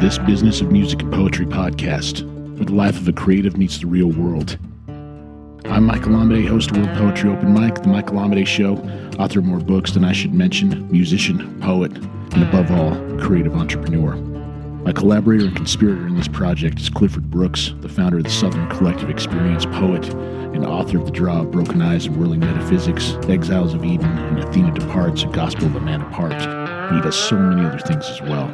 This Business of Music and Poetry podcast, where the life of a creative meets the real world. I'm Michael Amade, host of World Poetry Open Mic, The Michael Amade Show, author of more books than I should mention, musician, poet, and above all, creative entrepreneur. My collaborator and conspirator in this project is Clifford Brooks, the founder of the Southern Collective Experience, poet, and author of The Draw of Broken Eyes and Whirling Metaphysics, Exiles of Eden, and Athena Departs, A Gospel of a Man Apart. And he does so many other things as well.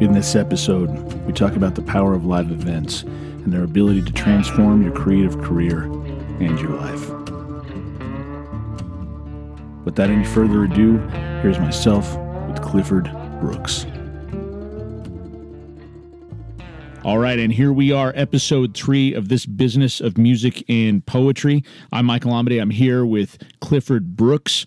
In this episode, we talk about the power of live events and their ability to transform your creative career and your life. Without any further ado, here's myself with Clifford Brooks. All right, and here we are, episode three of this business of music and poetry. I'm Michael Amade. I'm here with Clifford Brooks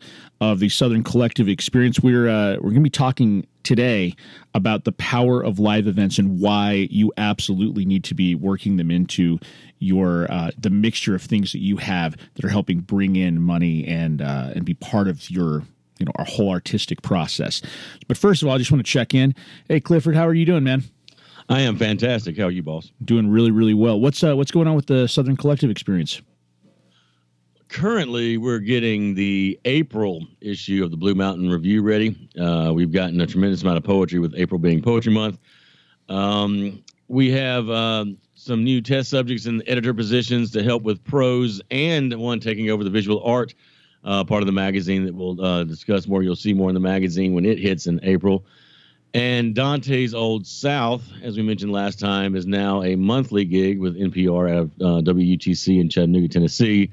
of the Southern Collective Experience. We're uh, we're going to be talking today about the power of live events and why you absolutely need to be working them into your uh, the mixture of things that you have that are helping bring in money and uh, and be part of your you know our whole artistic process. But first of all, I just want to check in. Hey, Clifford, how are you doing, man? I am fantastic. How are you, boss? Doing really, really well. What's uh, what's going on with the Southern Collective Experience? Currently, we're getting the April issue of the Blue Mountain Review ready. Uh, we've gotten a tremendous amount of poetry with April being Poetry Month. Um, we have uh, some new test subjects and editor positions to help with prose, and one taking over the visual art uh, part of the magazine that we'll uh, discuss more. You'll see more in the magazine when it hits in April. And Dante's Old South, as we mentioned last time, is now a monthly gig with NPR out of uh, WUTC in Chattanooga, Tennessee.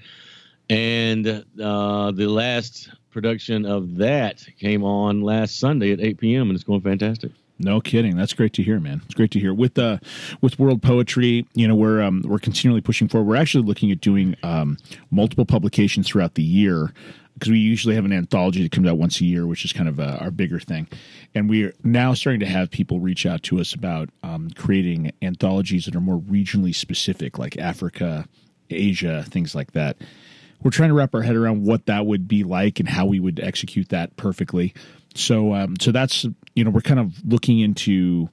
And uh, the last production of that came on last Sunday at 8 p.m. and it's going fantastic. No kidding. That's great to hear, man. It's great to hear. With uh, with World Poetry, you know, we're um, we're continually pushing forward. We're actually looking at doing um, multiple publications throughout the year because we usually have an anthology that comes out once a year, which is kind of uh, our bigger thing. And we're now starting to have people reach out to us about um, creating anthologies that are more regionally specific, like Africa, Asia, things like that. We're trying to wrap our head around what that would be like and how we would execute that perfectly. So, um, so that's you know we're kind of looking into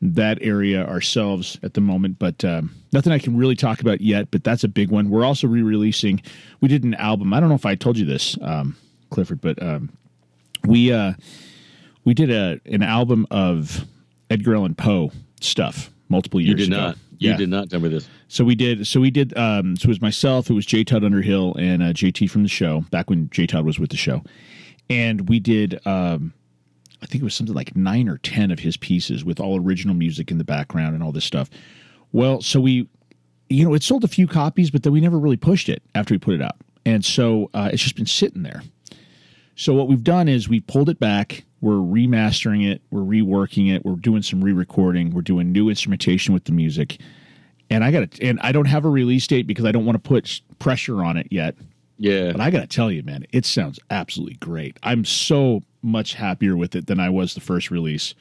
that area ourselves at the moment, but um, nothing I can really talk about yet. But that's a big one. We're also re-releasing. We did an album. I don't know if I told you this, um, Clifford, but um, we uh, we did a an album of Edgar Allan Poe stuff multiple years. You did ago. not. You yeah. did not tell me this. So we did. So we did. Um, so it was myself. It was J Todd Underhill and uh, JT from the show back when J Todd was with the show, and we did. Um, I think it was something like nine or 10 of his pieces with all original music in the background and all this stuff. Well, so we, you know, it sold a few copies, but then we never really pushed it after we put it out. And so uh, it's just been sitting there. So what we've done is we pulled it back. We're remastering it. We're reworking it. We're doing some re-recording. We're doing new instrumentation with the music. And I got to, and I don't have a release date because I don't want to put pressure on it yet. Yeah. But I got to tell you, man, it sounds absolutely great. I'm so much happier with it than I was the first release.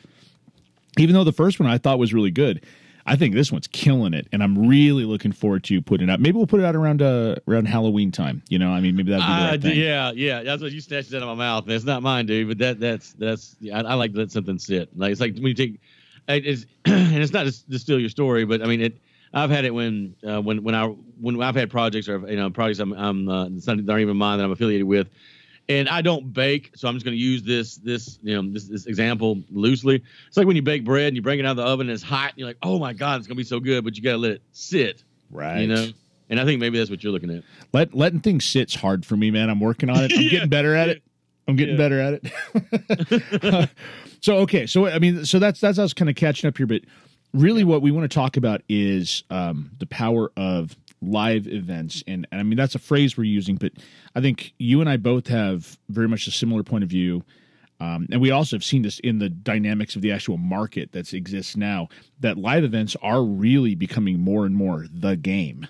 Even though the first one I thought was really good, I think this one's killing it, and I'm really looking forward to putting it out. Maybe we'll put it out around uh, around Halloween time. You know, I mean, maybe the right uh. Yeah, yeah, that's what you snatched out of my mouth. It's not mine, dude. But that that's that's yeah, I, I, like to let something sit. Like it's like when you take, it's and it's not just to steal your story, but I mean it. I've had it when uh, when when I when I've had projects or you know projects I'm I'm uh, it's not, not even mine that I'm affiliated with and I don't bake, so I'm just going to use this this you know this, this example loosely. It's like when you bake bread and you bring it out of the oven and it's hot, and you're like, oh my god, it's going to be so good, but you got to let it sit, right? You know. And I think maybe that's what you're looking at. Let letting things sit's hard for me, man. I'm working on it. I'm yeah. getting better at it. I'm getting yeah. better at it. so okay, so I mean, so that's that's us kind of catching up here, but really, what we want to talk about is um, the power of live events. And, and i mean that's a phrase we're using but i think you and i both have very much a similar point of view. Um, and we also have seen this in the dynamics of the actual market that exists now that live events are really becoming more and more the game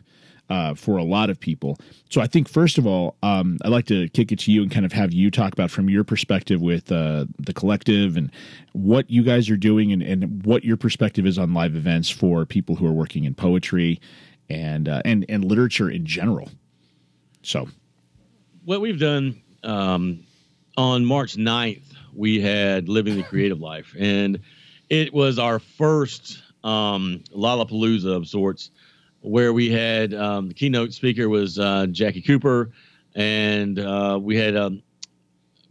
uh, for a lot of people. So I think first of all, um, I'd like to kick it to you and kind of have you talk about from your perspective with uh, the collective and what you guys are doing and, and what your perspective is on live events for people who are working in poetry and uh, and and literature in general. So, what we've done um, on March 9th we had Living the Creative Life, and it was our first um, Lollapalooza of sorts, where we had um, the keynote speaker was uh, Jackie Cooper, and uh, we had um,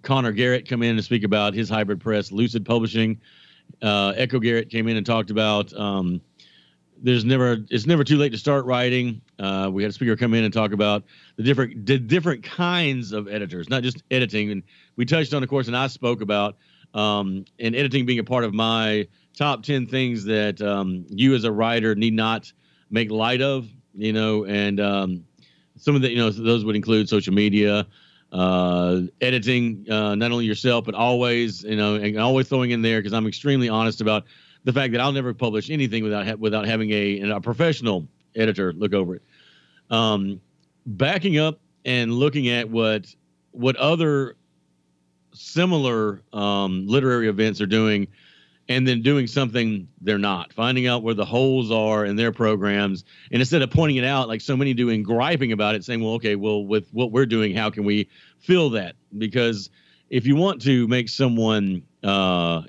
Connor Garrett come in and speak about his hybrid press, Lucid Publishing. Uh, Echo Garrett came in and talked about um, there's never it's never too late to start writing. Uh, we had a speaker come in and talk about the different the different kinds of editors, not just editing. And we touched on, of course, and I spoke about um, and editing being a part of my top ten things that um, you as a writer need not make light of. You know, and um, some of the you know those would include social media. Uh, editing, uh, not only yourself, but always, you know, and always throwing in there because I'm extremely honest about the fact that I'll never publish anything without ha- without having a, a professional editor look over it. Um, backing up and looking at what what other similar um, literary events are doing, and then doing something they're not, finding out where the holes are in their programs, and instead of pointing it out like so many do and griping about it, saying, "Well, okay, well, with what we're doing, how can we fill that?" Because if you want to make someone uh,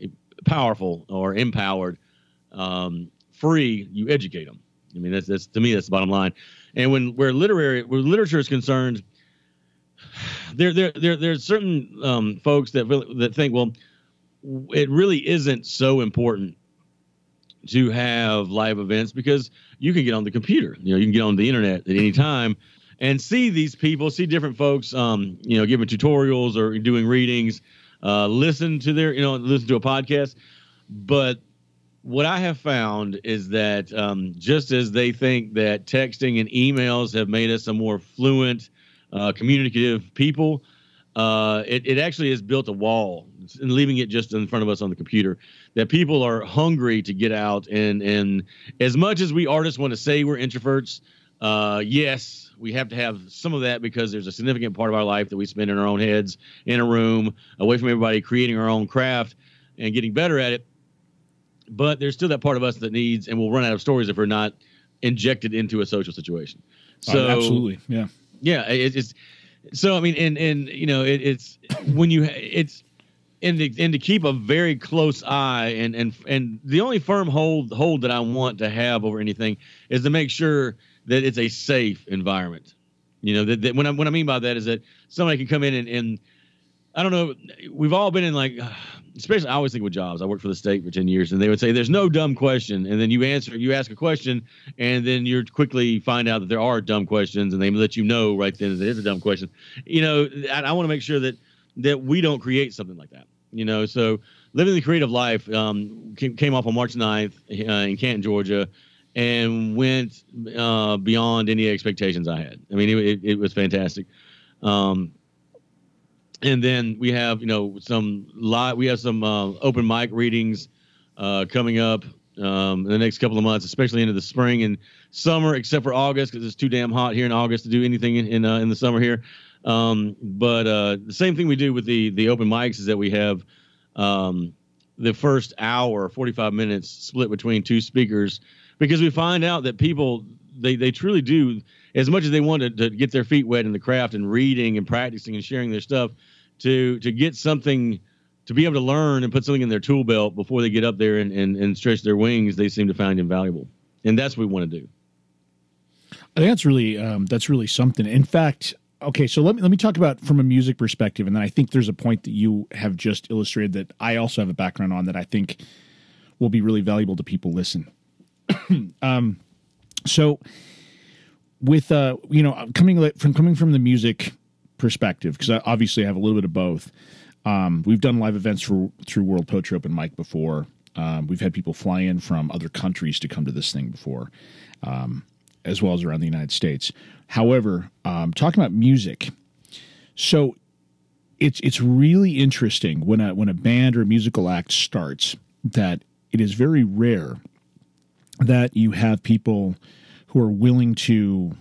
powerful or empowered, um, free, you educate them. I mean, that's, that's to me, that's the bottom line. And when where literary, where literature is concerned, there, there, there, there's certain um, folks that that think, well, it really isn't so important to have live events because you can get on the computer. You know, you can get on the internet at any time and see these people, see different folks, um, you know, giving tutorials or doing readings uh, listen to their, you know, listen to a podcast. But what I have found is that um, just as they think that texting and emails have made us a more fluent, uh, communicative people, uh, it, it actually has built a wall and leaving it just in front of us on the computer. That people are hungry to get out and and as much as we artists want to say we're introverts, uh, yes, we have to have some of that because there's a significant part of our life that we spend in our own heads, in a room, away from everybody, creating our own craft and getting better at it. But there's still that part of us that needs, and we'll run out of stories if we're not injected into a social situation. So absolutely, yeah. yeah, it, it's so. I mean, and and you know, it, it's when you it's and to, and to keep a very close eye and and and the only firm hold hold that I want to have over anything is to make sure that it's a safe environment. You know, that, that when I what I mean by that is that somebody can come in and, and I don't know. We've all been in like, especially I always think with jobs. I worked for the state for ten years, and they would say there's no dumb question, and then you answer, you ask a question, and then you quickly find out that there are dumb questions, and they let you know right then that it is a dumb question. You know, I, I want to make sure that that we don't create something like that. You know, so living the creative life um, came, came off on March 9th uh, in Canton, Georgia, and went uh, beyond any expectations I had. I mean, it, it, was fantastic. Um, and then we have you know some live we have some uh, open mic readings uh, coming up um, in the next couple of months especially into the spring and summer except for august because it's too damn hot here in august to do anything in in, uh, in the summer here um, but uh, the same thing we do with the the open mics is that we have um, the first hour 45 minutes split between two speakers because we find out that people they, they truly do as much as they want to, to get their feet wet in the craft and reading and practicing and sharing their stuff to to get something to be able to learn and put something in their tool belt before they get up there and, and, and stretch their wings they seem to find invaluable and that's what we want to do I think that's really um, that's really something. In fact, okay, so let me let me talk about from a music perspective, and then I think there's a point that you have just illustrated that I also have a background on that I think will be really valuable to people listen. um, so with uh, you know, coming from coming from the music perspective, because obviously I obviously have a little bit of both. Um, we've done live events for, through World Poetry Open Mic before. Um, we've had people fly in from other countries to come to this thing before, um, as well as around the United States. However, um, talking about music, so it's it's really interesting when a when a band or a musical act starts that it is very rare that you have people who are willing to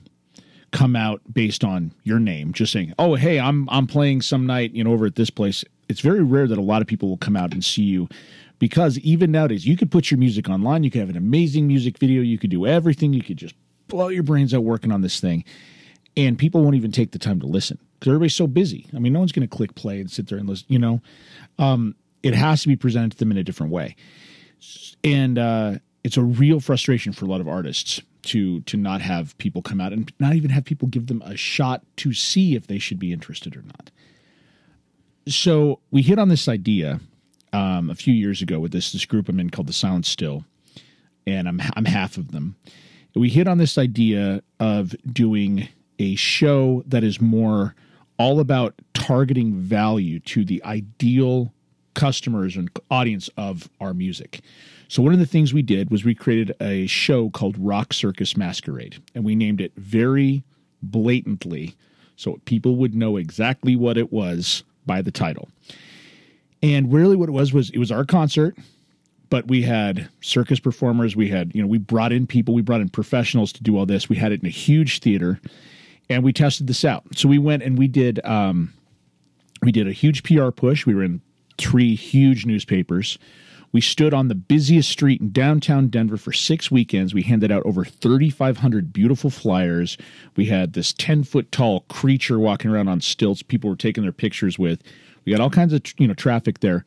come out based on your name just saying oh hey i'm i'm playing some night you know over at this place. It's very rare that a lot of people will come out and see you because even nowadays you could put your music online you could have an amazing music video you could do everything you could just blow your brains out working on this thing and people won't even take the time to listen because everybody's so busy. I mean no one's going to click play and sit there and listen you know? Um, it has to be presented to them in a different way. And uh, it's a real frustration for a lot of artists to to not have people come out and not even have people give them a shot to see if they should be interested or not. So we hit on this idea um, a few years ago with this this group I'm in called the Silent Still, and I'm I'm half of them. We hit on this idea of doing a show that is more all about targeting value to the ideal customers and audience of our music. So one of the things we did was we created a show called Rock Circus Masquerade, and we named it very blatantly so people would know exactly what it was by the title. And really what it was was it was our concert, but we had circus performers, we had, you know, we brought in people, we brought in professionals to do all this. We had it in a huge theater and we tested this out. So we went and we did um we did a huge PR push. We were in three huge newspapers. We stood on the busiest street in downtown Denver for six weekends. We handed out over 3,500 beautiful flyers. We had this 10 foot tall creature walking around on stilts, people were taking their pictures with. We got all kinds of you know traffic there.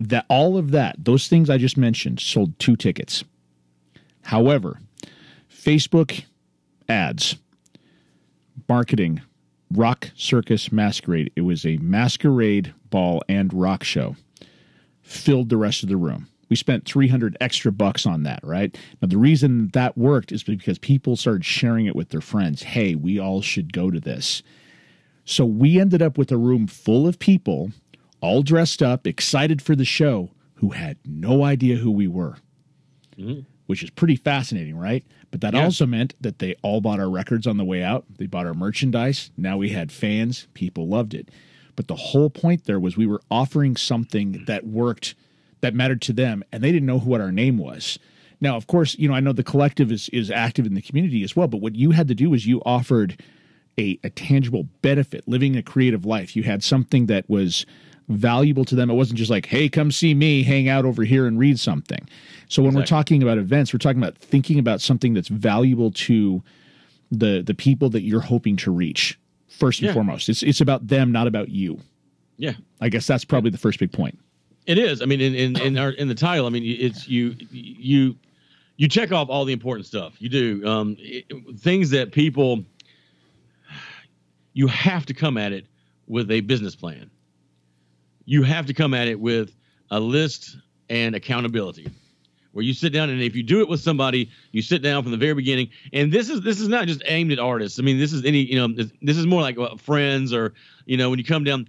That all of that, those things I just mentioned, sold two tickets. However, Facebook ads, marketing, Rock Circus Masquerade. It was a masquerade ball and rock show filled the rest of the room. We spent 300 extra bucks on that, right? Now, the reason that worked is because people started sharing it with their friends. Hey, we all should go to this. So we ended up with a room full of people, all dressed up, excited for the show, who had no idea who we were, mm-hmm. which is pretty fascinating, right? But that yeah. also meant that they all bought our records on the way out. They bought our merchandise. Now we had fans. People loved it. But the whole point there was we were offering something that worked, that mattered to them, and they didn't know what our name was. Now, of course, you know I know the collective is is active in the community as well. But what you had to do was you offered a, a tangible benefit, living a creative life. You had something that was valuable to them. It wasn't just like, hey, come see me, hang out over here and read something. So when exactly. we're talking about events, we're talking about thinking about something that's valuable to the the people that you're hoping to reach first and yeah. foremost. It's it's about them, not about you. Yeah, I guess that's probably the first big point. It is. I mean, in in in, our, in the title, I mean, it's you you you check off all the important stuff. You do um, it, things that people. You have to come at it with a business plan. You have to come at it with a list and accountability where you sit down and if you do it with somebody, you sit down from the very beginning. And this is this is not just aimed at artists. I mean, this is any you know this is more like uh, friends or you know when you come down,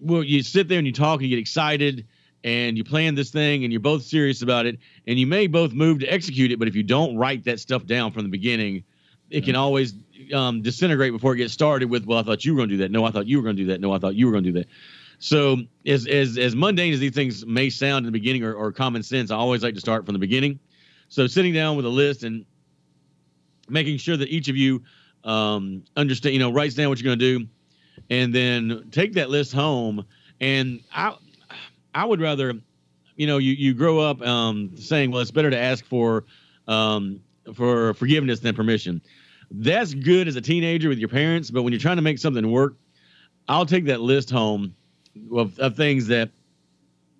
well you sit there and you talk and you get excited and you plan this thing and you're both serious about it and you may both move to execute it, but if you don't write that stuff down from the beginning, it can always um, disintegrate before it gets started with, well, I thought you were going to do that. No, I thought you were going to do that. No, I thought you were going to do that. So as as as mundane as these things may sound in the beginning or, or common sense, I always like to start from the beginning. So sitting down with a list and making sure that each of you um, understand, you know, writes down what you're going to do, and then take that list home. And I I would rather, you know, you you grow up um, saying, well, it's better to ask for um, for forgiveness than permission. That's good as a teenager with your parents, but when you're trying to make something work, I'll take that list home of, of things that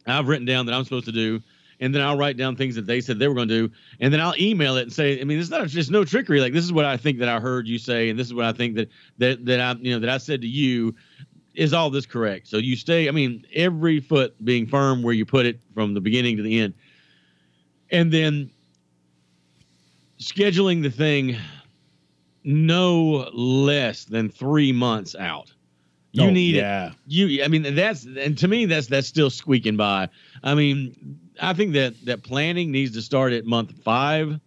I've written down that I'm supposed to do, and then I'll write down things that they said they were going to do, and then I'll email it and say, I mean, it's not just no trickery. Like this is what I think that I heard you say, and this is what I think that that that I you know that I said to you. Is all this correct? So you stay. I mean, every foot being firm where you put it from the beginning to the end, and then scheduling the thing no less than three months out. You oh, need yeah. it. You, I mean, that's and to me, that's that's still squeaking by. I mean, I think that that planning needs to start at month five,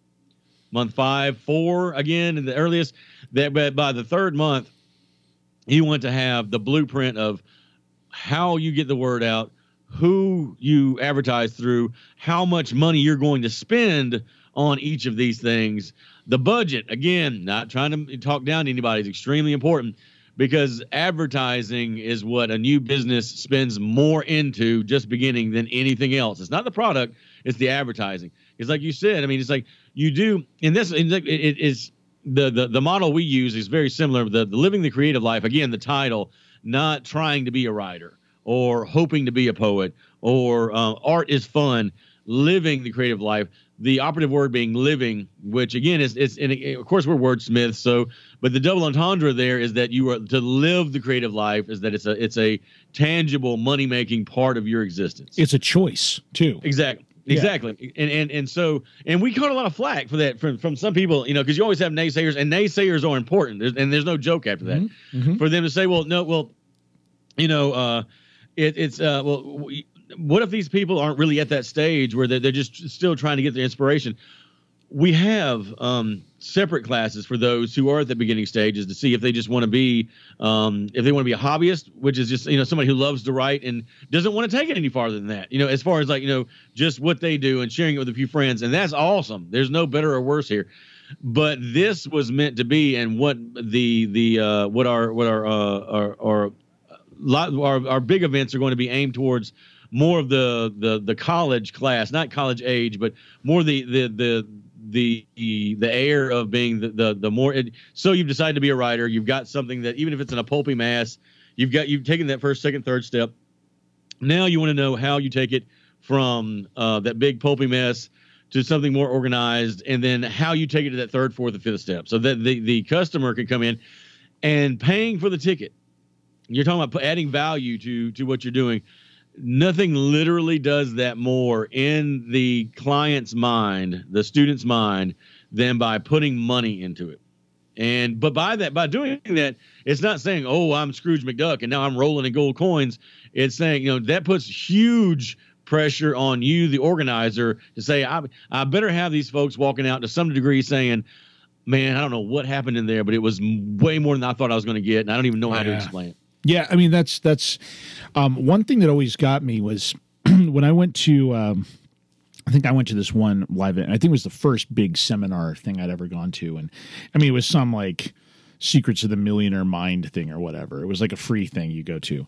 month five, four again, in the earliest. That, but by the third month, you want to have the blueprint of how you get the word out, who you advertise through, how much money you're going to spend on each of these things. The budget, again, not trying to talk down to anybody, is extremely important because advertising is what a new business spends more into just beginning than anything else. It's not the product, it's the advertising. It's like you said, I mean, it's like you do in this, it is the, the, the model we use is very similar. The, the living the creative life, again, the title, not trying to be a writer or hoping to be a poet or uh, art is fun. Living the creative life, the operative word being living, which again is is and of course we're wordsmiths, so but the double entendre there is that you are to live the creative life is that it's a it's a tangible money making part of your existence. It's a choice too. Exactly. Exactly. Yeah. And and and so and we caught a lot of flack for that from from some people, you know, because you always have naysayers and naysayers are important. There's, and there's no joke after that. Mm-hmm. Mm-hmm. For them to say, well, no, well, you know, uh, it, it's uh, well, what if these people aren't really at that stage where they're, they're just still trying to get their inspiration? We have um, separate classes for those who are at the beginning stages to see if they just want to be, um, if they want to be a hobbyist, which is just you know somebody who loves to write and doesn't want to take it any farther than that. You know, as far as like you know just what they do and sharing it with a few friends, and that's awesome. There's no better or worse here but this was meant to be and what the the uh, what our what our uh, our, our lot our, our big events are going to be aimed towards more of the the the college class, not college age, but more the the the the the, air of being the the, the more. It, so you've decided to be a writer. You've got something that even if it's in a pulpy mass, you've got you've taken that first, second, third step. Now you want to know how you take it from uh, that big pulpy mess to something more organized, and then how you take it to that third, fourth, and fifth step, so that the the customer can come in and paying for the ticket you're talking about adding value to to what you're doing. Nothing literally does that more in the client's mind, the student's mind, than by putting money into it. And but by that, by doing that, it's not saying, "Oh, I'm Scrooge McDuck and now I'm rolling in gold coins." It's saying, you know, that puts huge pressure on you, the organizer, to say, "I I better have these folks walking out to some degree saying." Man, I don't know what happened in there, but it was way more than I thought I was going to get, and I don't even know how yeah. to explain it. Yeah, I mean that's that's um, one thing that always got me was when I went to. Um, I think I went to this one live event. I think it was the first big seminar thing I'd ever gone to, and I mean it was some like Secrets of the Millionaire Mind thing or whatever. It was like a free thing you go to.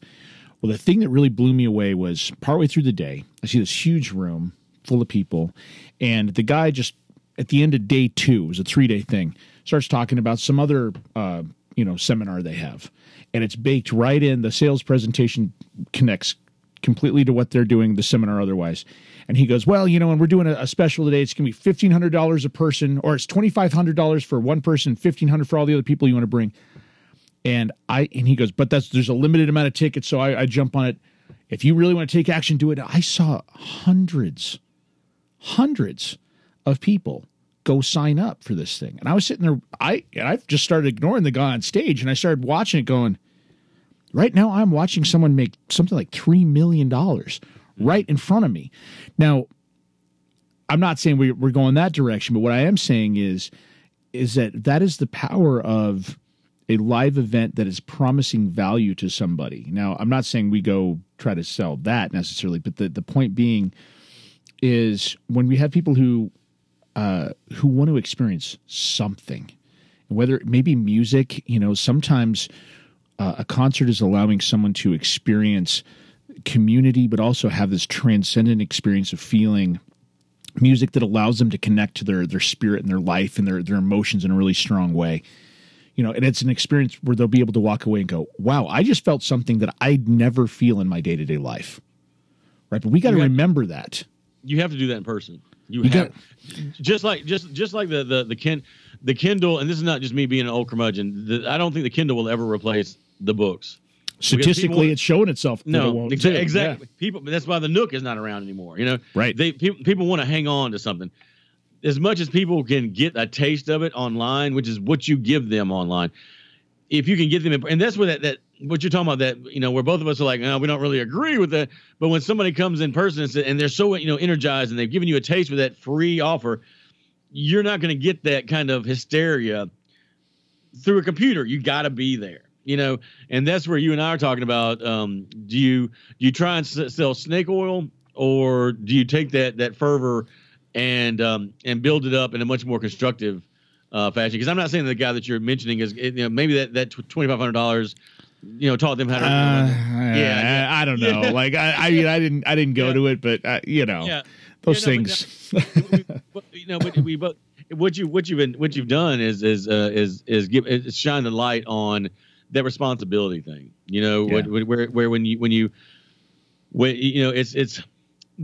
Well, the thing that really blew me away was partway through the day, I see this huge room full of people, and the guy just at the end of day two, it was a three day thing, starts talking about some other uh, you know seminar they have and it's baked right in. The sales presentation connects completely to what they're doing, the seminar otherwise. And he goes, Well, you know, and we're doing a, a special today. It's going to be $1,500 a person, or it's $2,500 for one person, 1500 for all the other people you want to bring. And I, and he goes, But that's, there's a limited amount of tickets. So I, I jump on it. If you really want to take action, do it. I saw hundreds, hundreds of people go sign up for this thing. And I was sitting there, I and I just started ignoring the guy on stage and I started watching it going, right now I'm watching someone make something like three million dollars right in front of me. Now, I'm not saying we, we're going that direction, but what I am saying is is that that is the power of a live event that is promising value to somebody. Now, I'm not saying we go try to sell that necessarily, but the, the point being is when we have people who uh, who want to experience something, whether maybe music. You know, sometimes uh, a concert is allowing someone to experience community, but also have this transcendent experience of feeling music that allows them to connect to their their spirit and their life and their their emotions in a really strong way. You know, and it's an experience where they'll be able to walk away and go, "Wow, I just felt something that I'd never feel in my day to day life." Right, but we got to remember that. You have to do that in person. You, you have got, just like just just like the the the Ken the Kindle, and this is not just me being an old curmudgeon. The, I don't think the Kindle will ever replace the books. Statistically, it's showing itself. No, it exa- exactly. Yeah. People. That's why the Nook is not around anymore. You know, right? They people, people want to hang on to something. As much as people can get a taste of it online, which is what you give them online, if you can get them, in, and that's where that that what you're talking about that you know where both of us are like no, we don't really agree with that but when somebody comes in person and, and they're so you know energized and they've given you a taste with that free offer you're not going to get that kind of hysteria through a computer. You got to be there you know? And that's where you and i are talking about um, do you do you try and s- sell snake oil or do you take that that fervor and um, and build it up in a much more constructive uh, fashion? Because I'm not saying the guy that you're mentioning is you know maybe that that twenty five hundred dollars you know taught them how to. Uh, yeah, I, I, don't know. Yeah. Like I, I mean, I didn't, I didn't go yeah. to it, but uh, you know, yeah. those no, things. But, you know, but we but what you what you've been what you've done is is uh, is is give is shine the light on that responsibility thing. You know, where, where where when you when you when you know it's it's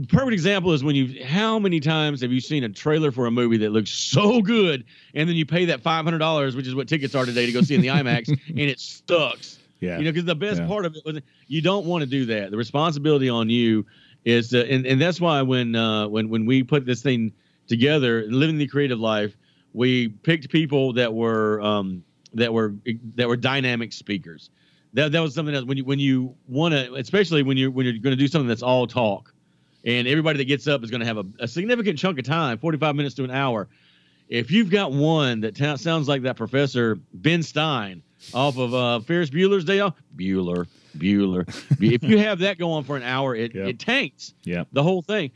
perfect example is when you how many times have you seen a trailer for a movie that looks so good and then you pay that five hundred dollars, which is what tickets are today to go see in the IMAX, and it sucks. Yeah. You know, because the best Yeah. part of it was you don't want to do that. The responsibility on you is to, and, and that's why when uh when when we put this thing together, living the creative life, we picked people that were um that were that were dynamic speakers. That that was something that when you when you want to, especially when you're when you're going to do something that's all talk, and everybody that gets up is going to have a, a significant chunk of time, 45 minutes to an hour. If you've got one that ta- sounds like that professor Ben Stein off of uh, Ferris Bueller's Day Off, Bueller, Bueller. if you have that going for an hour, it, Yep. it tanks Yeah. the whole thing.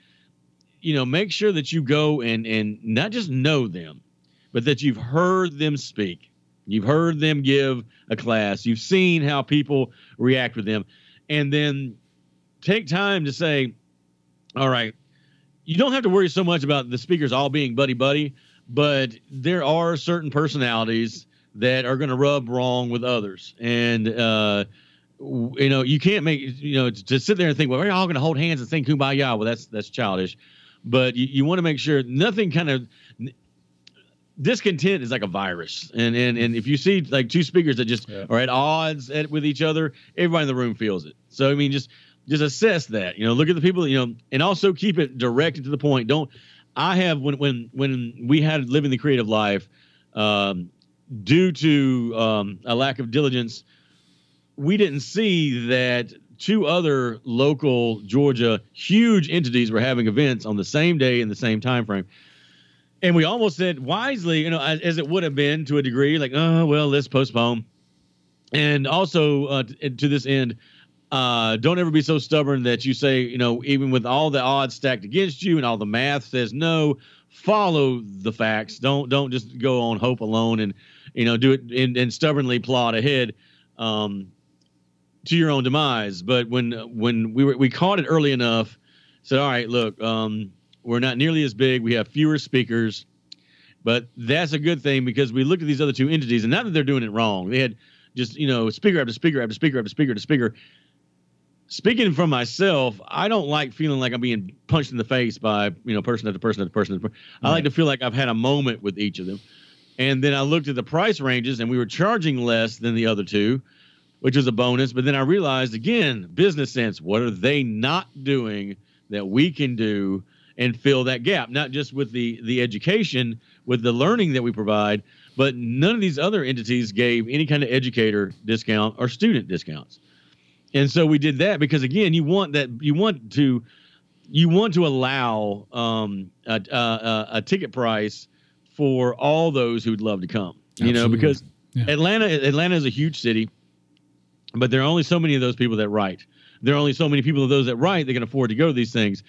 You know, make sure that you go and and not just know them, but that you've heard them speak. You've heard them give a class. You've seen how people react with them, and then take time to say, "All right, you don't have to worry so much about the speakers all being buddy buddy, but there are certain personalities that are going to rub wrong with others, and uh, w- you know you can't make you know to sit there and think, well, we're all going to hold hands and sing kumbaya. Well, that's that's childish, but you, you want to make sure nothing kind of discontent is like a virus. And and and if you see like two speakers that just Yeah. are at odds at, with each other everybody in the room feels it. So i mean just just assess that. You know look at the people you know and also keep it direct and to the point. Don't i have when when when we had living the creative life um due to um a lack of diligence we didn't see that two other local georgia huge entities were having events on the same day in the same time frame and we almost said wisely, you know, as, as it would have been to a degree, like, oh well, let's postpone. And also uh, t- to this end, uh, don't ever be so stubborn that you say, you know, even with all the odds stacked against you and all the math says no, follow the facts. Don't don't just go on hope alone and you know do it and, and stubbornly plod ahead um, to your own demise. But when when we were we caught it early enough, said, all right, look, um, we're not nearly as big. We have fewer speakers, but that's a good thing because we looked at these other two entities, and not that they're doing it wrong. They had just you know speaker after speaker after speaker after speaker to speaker. Speaking from myself, I don't like feeling like I'm being punched in the face by you know person after person after person. After person. I like to feel like I've had a moment with each of them. And then I looked at the price ranges, and we were charging less than the other two, which was a bonus. But then I realized again, business sense. What are they not doing that we can do and fill that gap? Not just with the the education, with the learning that we provide, but none of these other entities gave any kind of educator discount or student discounts. And so we did that because again, you want that you want to you want to allow um, a, a, a, a ticket price for all those who'd love to come. You know, because Yeah. Atlanta Atlanta is a huge city, but there are only so many of those people that write. There are only so many people of those that write that can afford to go to these things.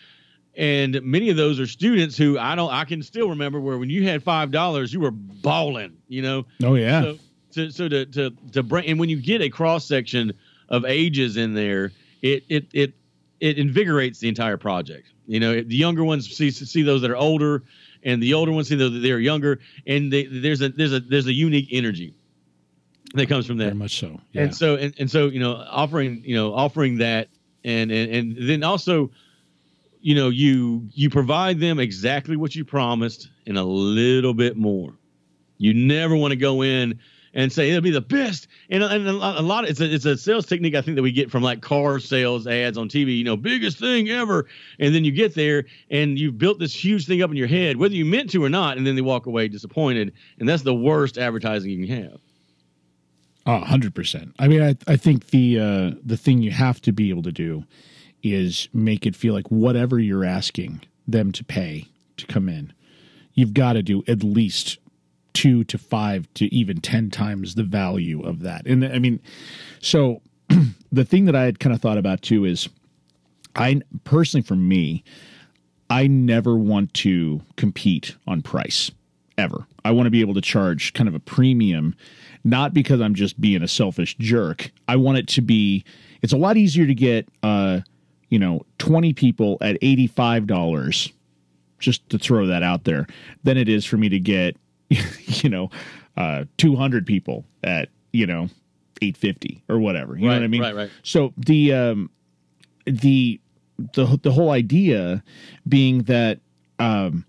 And many of those are students who I don't I can still remember where when you had five dollars, you were balling, you know. Oh yeah. So, so, so to, to, to bring, and when you get a cross section of ages in there, it, it, it, it invigorates the entire project. You know, the younger ones see, see those that are older and the older ones that they're younger. And they, there's a, there's a, there's a unique energy that comes from that. Very much so. Yeah. And so, and, and so, you know, offering, you know, offering that and, and, and then also, you know, you, you provide them exactly what you promised and a little bit more. You never want to go in and say it'll be the best. And, and a lot, of, it's a, it's a sales technique I think that we get from like car sales ads on TV, you know, biggest thing ever. And then you get there and you've built this huge thing up in your head, whether you meant to or not, and then they walk away disappointed. And that's the worst advertising you can have. 100% I mean, I I think the uh, the thing you have to be able to do is make it feel like whatever you're asking them to pay to come in, you've got to do at least two to five to even ten times the value of that. And I mean, so the thing that I had kind of thought about too is, I personally, for me, I never want to compete on price ever. I want to be able to charge kind of a premium, not because I'm just being a selfish jerk. I want it to be. It's a lot easier to get, uh, you know, 20 people at $85, just to throw that out there, than it is for me to get, you know, uh, 200 people at, you know, 850 or whatever. You know what I mean? right, right. So the um, the the the whole idea being that um,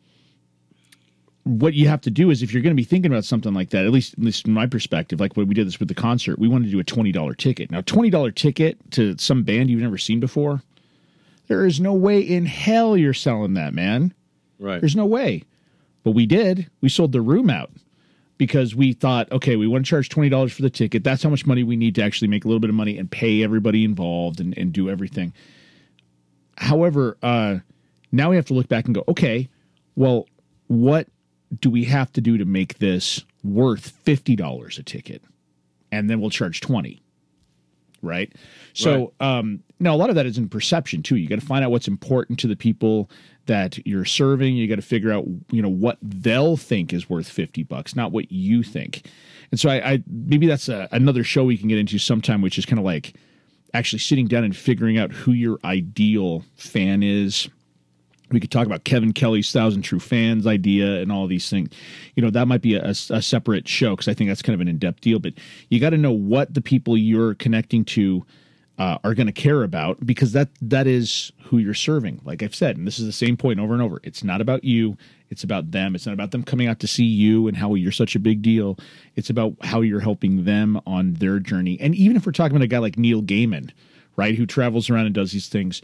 what you have to do is if you're going to be thinking about something like that, at least, at least from my perspective, like when we did this with the concert, we wanted to do a twenty dollar ticket. Now, twenty dollar ticket to some band you've never seen before, there is no way in hell you're selling that, man. Right. There's no way. But we did. We sold the room out because we thought, okay, we want to charge twenty dollars for the ticket. That's how much money we need to actually make a little bit of money and pay everybody involved and, and do everything. However, uh, now we have to look back and go, okay, well, what do we have to do to make this worth fifty dollars a ticket? And then we'll charge twenty. Right. So um now a lot of that is in perception too. You got to find out what's important to the people that you're serving. You got to figure out, you know, what they'll think is worth 50 bucks, not what you think. And so I, I maybe that's a, another show we can get into sometime, which is kind of like actually sitting down and figuring out who your ideal fan is. We could talk about Kevin Kelly's Thousand True Fans idea and all these things. You know, that might be a, a separate show because I think that's kind of an in depth deal. But you got to know what the people you're connecting to uh, are going to care about because that that is who you're serving. Like I've said, and this is the same point over and over. It's not about you. It's about them. It's not about them coming out to see you and how you're such a big deal. It's about how you're helping them on their journey. And even if we're talking about a guy like Neil Gaiman, right, who travels around and does these things,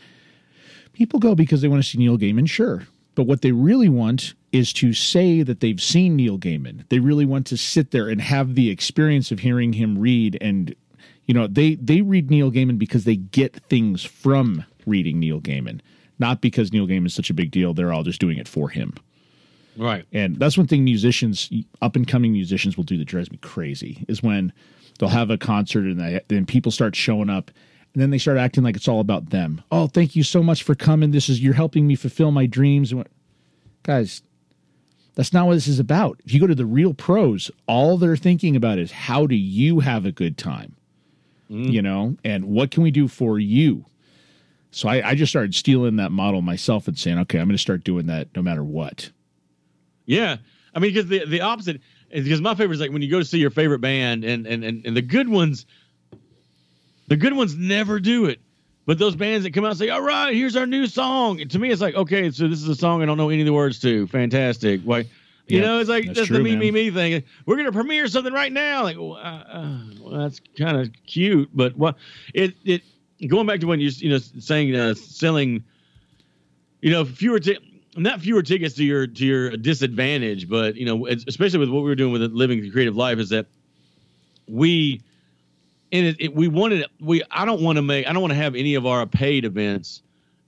people go because they want to see Neil Gaiman, sure. But what they really want is to say that they've seen Neil Gaiman. They really want to sit there and have the experience of hearing him read and you know they they read Neil Gaiman because they get things from reading Neil Gaiman, not because Neil Gaiman is such a big deal. They're all just doing it for him. Right. And that's one thing musicians, up and coming musicians, will do that drives me crazy is when they'll have a concert and they, then people start showing up and then they start acting like it's all about them. Oh, thank you so much for coming. This is you're helping me fulfill my dreams. Guys, that's not what this is about. If you go to the real pros, all they're thinking about is how do you have a good time? Mm. you know, and what can we do for you? So I, I just started stealing that model myself and saying, okay, I'm going to start doing that no matter what. Yeah. I mean, because the, the opposite is because my favorite is like when you go to see your favorite band and, and, and, and the good ones, the good ones never do it. But those bands that come out and say, all right, here's our new song. And to me, it's like, okay, so this is a song I don't know any of the words to. Fantastic. Why? You know, it's like that's, that's true, the me, man. me, me thing. We're going to premiere something right now. Like, well, uh, well that's kind of cute, but what it it going back to when you you know saying uh, selling, you know, fewer t- not fewer tickets to your to your disadvantage, but you know, especially with what we were doing with living the creative life, is that we and it, it, we wanted we I don't want to make I don't want to have any of our paid events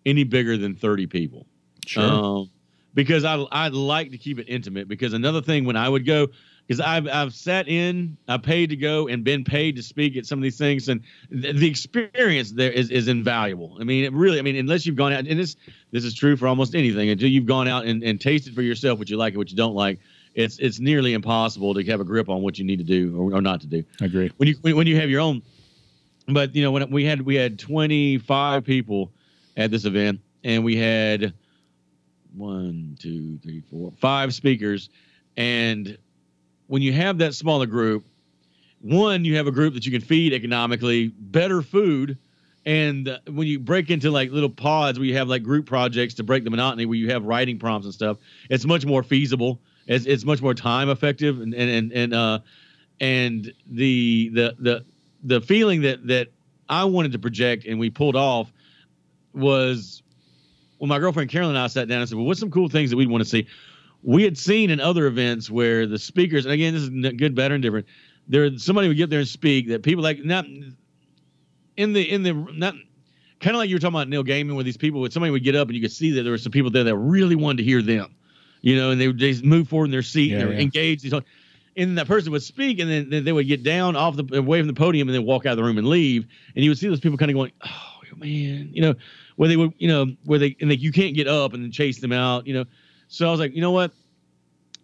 any bigger than thirty people. Sure. Um, because I I like to keep it intimate. Because another thing when I would go, because I've I've sat in, I paid to go and been paid to speak at some of these things, and th- the experience there is is invaluable. I mean, it really, I mean, unless you've gone out, and this this is true for almost anything, until you've gone out and, and tasted for yourself what you like and what you don't like. It's it's nearly impossible to have a grip on what you need to do or, or not to do. I agree. When you when, you have your own, but you know when we had we had 25 people at this event, and we had one, two, three, four, five speakers. And when you have that smaller group, one, you have a group that you can feed economically, better food. And uh, when you break into like little pods where you have like group projects to break the monotony, where you have writing prompts and stuff, it's much more feasible. It's, it's much more time effective. And, and, and, and, uh, and the, the, the, the feeling that, that I wanted to project and we pulled off was when my girlfriend Carolyn and I sat down and said, "Well, what's some cool things that we'd want to see?" We had seen in other events where the speakers, and again, this is good, better, and different. There, somebody would get there and speak that people like not in the in the not kind of like you were talking about Neil Gaiman, where these people, would somebody would get up and you could see that there were some people there that really wanted to hear them, you know, and they would just move forward in their seat yeah, and they were yeah. engaged. And that person would speak, and then, then they would get down off the away from the podium, and then walk out of the room and leave. And you would see those people kind of going, "Oh man," you know, where they would, you know, where they and like you can't get up and chase them out, you know. So I was like, you know what?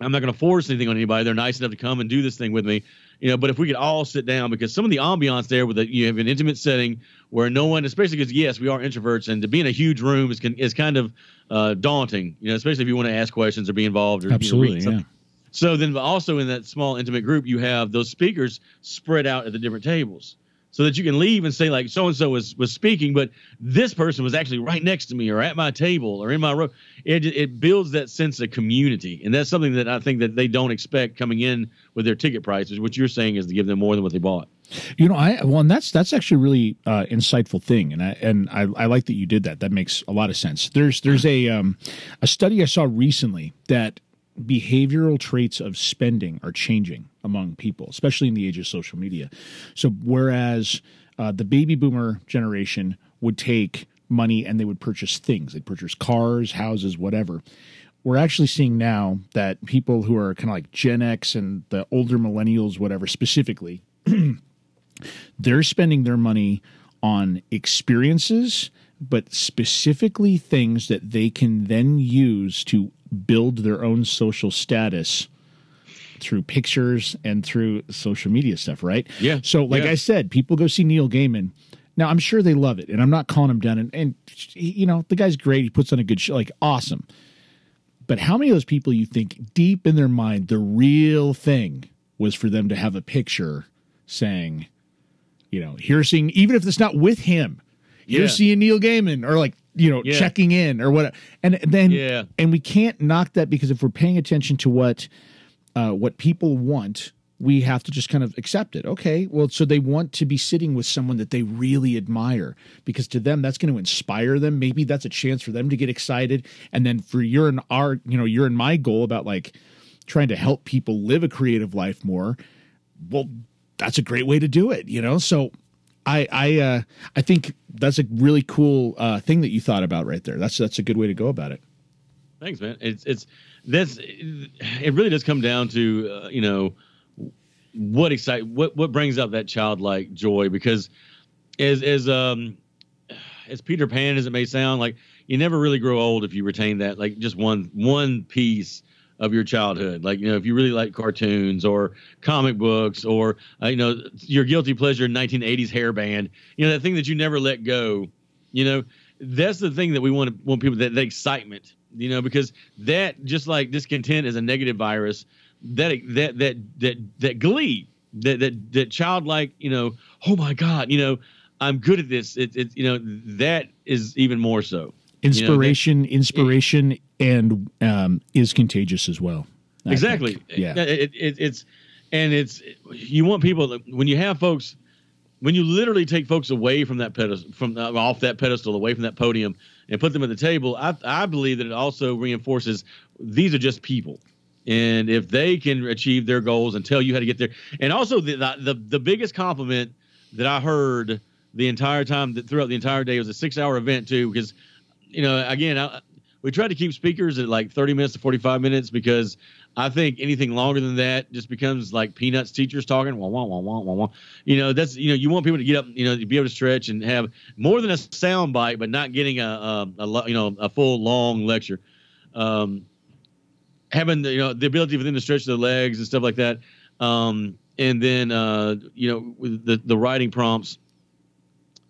I'm not going to force anything on anybody. They're nice enough to come and do this thing with me, you know. But if we could all sit down, because some of the ambiance there, with a, you have an intimate setting where no one, especially because yes, we are introverts, and to be in a huge room is is kind of uh, daunting, you know, especially if you want to ask questions or be involved or absolutely, you know, yeah. So then, also in that small intimate group, you have those speakers spread out at the different tables. So that you can leave and say like so and so was was speaking, but this person was actually right next to me or at my table or in my room. It it builds that sense of community, and that's something that I think that they don't expect coming in with their ticket prices. What you're saying is to give them more than what they bought. You know, I well, and that's that's actually really uh, insightful thing, and I and I, I like that you did that. That makes a lot of sense. There's there's a um, a study I saw recently that behavioral traits of spending are changing among people, especially in the age of social media. So, whereas uh, the baby boomer generation would take money and they would purchase things, they'd purchase cars, houses, whatever. We're actually seeing now that people who are kind of like Gen X and the older millennials, whatever, specifically, they're spending their money on experiences, but specifically things that they can then use to build their own social status through pictures and through social media stuff, right? Yeah. So, like yeah. I said, people go see Neil Gaiman. Now, I'm sure they love it, and I'm not calling him down. And, and you know, the guy's great. He puts on a good show, like awesome. But how many of those people you think deep in their mind the real thing was for them to have a picture saying, you know, here's seeing even if it's not with him, you're Yeah. seeing Neil Gaiman or like you know Yeah. checking in or what, and then Yeah. and we can't knock that because if we're paying attention to what uh, what people want, we have to just kind of accept it. Okay, well, so they want to be sitting with someone that they really admire because to them that's going to inspire them. Maybe that's a chance for them to get excited, and then for your and our, you know, your and my goal about like trying to help people live a creative life more. Well, that's a great way to do it, you know. So. I I uh, I think that's a really cool uh, thing that you thought about right there. That's that's a good way to go about it. Thanks, man. It's it's that's it. Really does come down to uh, you know what excite what what brings up that childlike joy because as as um as Peter Pan as it may sound like you never really grow old if you retain that like just one one piece of your childhood like you know if you really like cartoons or comic books or uh, you know your guilty pleasure 1980s hair band you know that thing that you never let go you know that's the thing that we want to want people that, that excitement you know because that just like discontent is a negative virus that that that that that glee that that that childlike you know oh my god you know i'm good at this it, it you know that is even more so You know, that- Inspiration, inspiration, and um, is contagious as well. I exactly think. Yeah. it, it, it's and it's you want people that when you have folks when you literally take folks away from that pedestal from uh, off that pedestal away from that podium and put them at the table i i believe that it also reinforces these are just people. And if they can achieve their goals and tell you how to get there. And also the the, the, biggest compliment that i heard the entire time that throughout the entire day was a six hour event too because you know again I, we tried to keep speakers at like 30 minutes to 45 minutes because I think anything longer than that just becomes like peanuts teachers talking. Wah, wah, wah, wah, wah, wah. You know, that's, you know, you want people to get up, you know, to be able to stretch and have more than a sound bite, but not getting a, a, a you know, a full long lecture. Um, having the, you know, the ability for them to stretch their legs and stuff like that. Um, and then, uh, you know, the, the writing prompts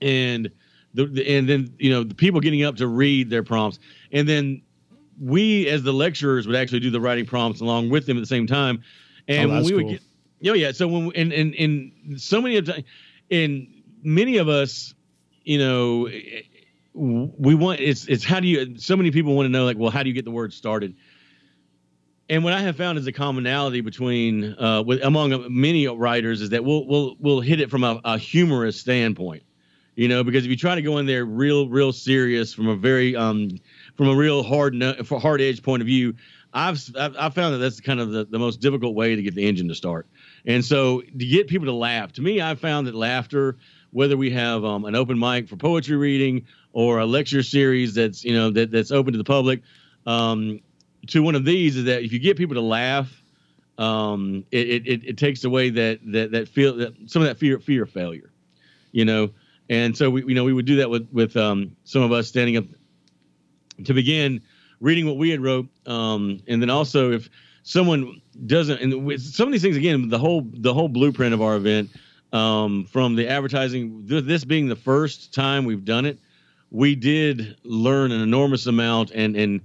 and the, the, and then, you know, the people getting up to read their prompts and then we as the lecturers would actually do the writing prompts along with them at the same time. And Oh, when we would cool. get yeah yeah. So when and and and so many of the and many of us you know we want it's it's how do you so many people want to know like well how do you get the word started? And what I have found is a commonality between uh, with among many writers is that we'll we'll we'll hit it from a, a humorous standpoint, you know, because if you try to go in there real real serious from a very um from a real hard hard edge point of view, I've I've, I've found that that's kind of the, the most difficult way to get the engine to start. And so to get people to laugh, to me, I've found that laughter, whether we have um, an open mic for poetry reading or a lecture series that's you know that that's open to the public. Um, to one of these is that if you get people to laugh, um, it, it, it takes away that that that feel that some of that fear fear of failure, you know. And so we you know we would do that with with um, some of us standing up to begin reading what we had wrote, um, and then also if someone doesn't and some of these things again the whole the whole blueprint of our event um, from the advertising th- this being the first time we've done it we did learn an enormous amount and and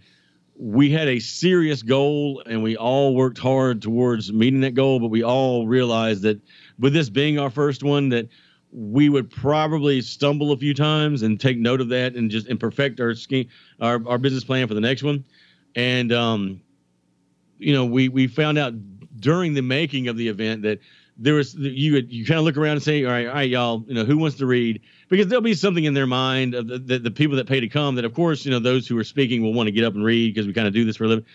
we had a serious goal and we all worked hard towards meeting that goal but we all realized that with this being our first one that we would probably stumble a few times and take note of that and just and perfect our scheme, our, our business plan for the next one. And um, you know, we we found out during the making of the event that there was you would you kind of look around and say, all right, all right, y'all, you know, who wants to read? Because there'll be something in their mind of the, the, the people that pay to come that, of course, you know, those who are speaking will want to get up and read because we kind of do this for a living.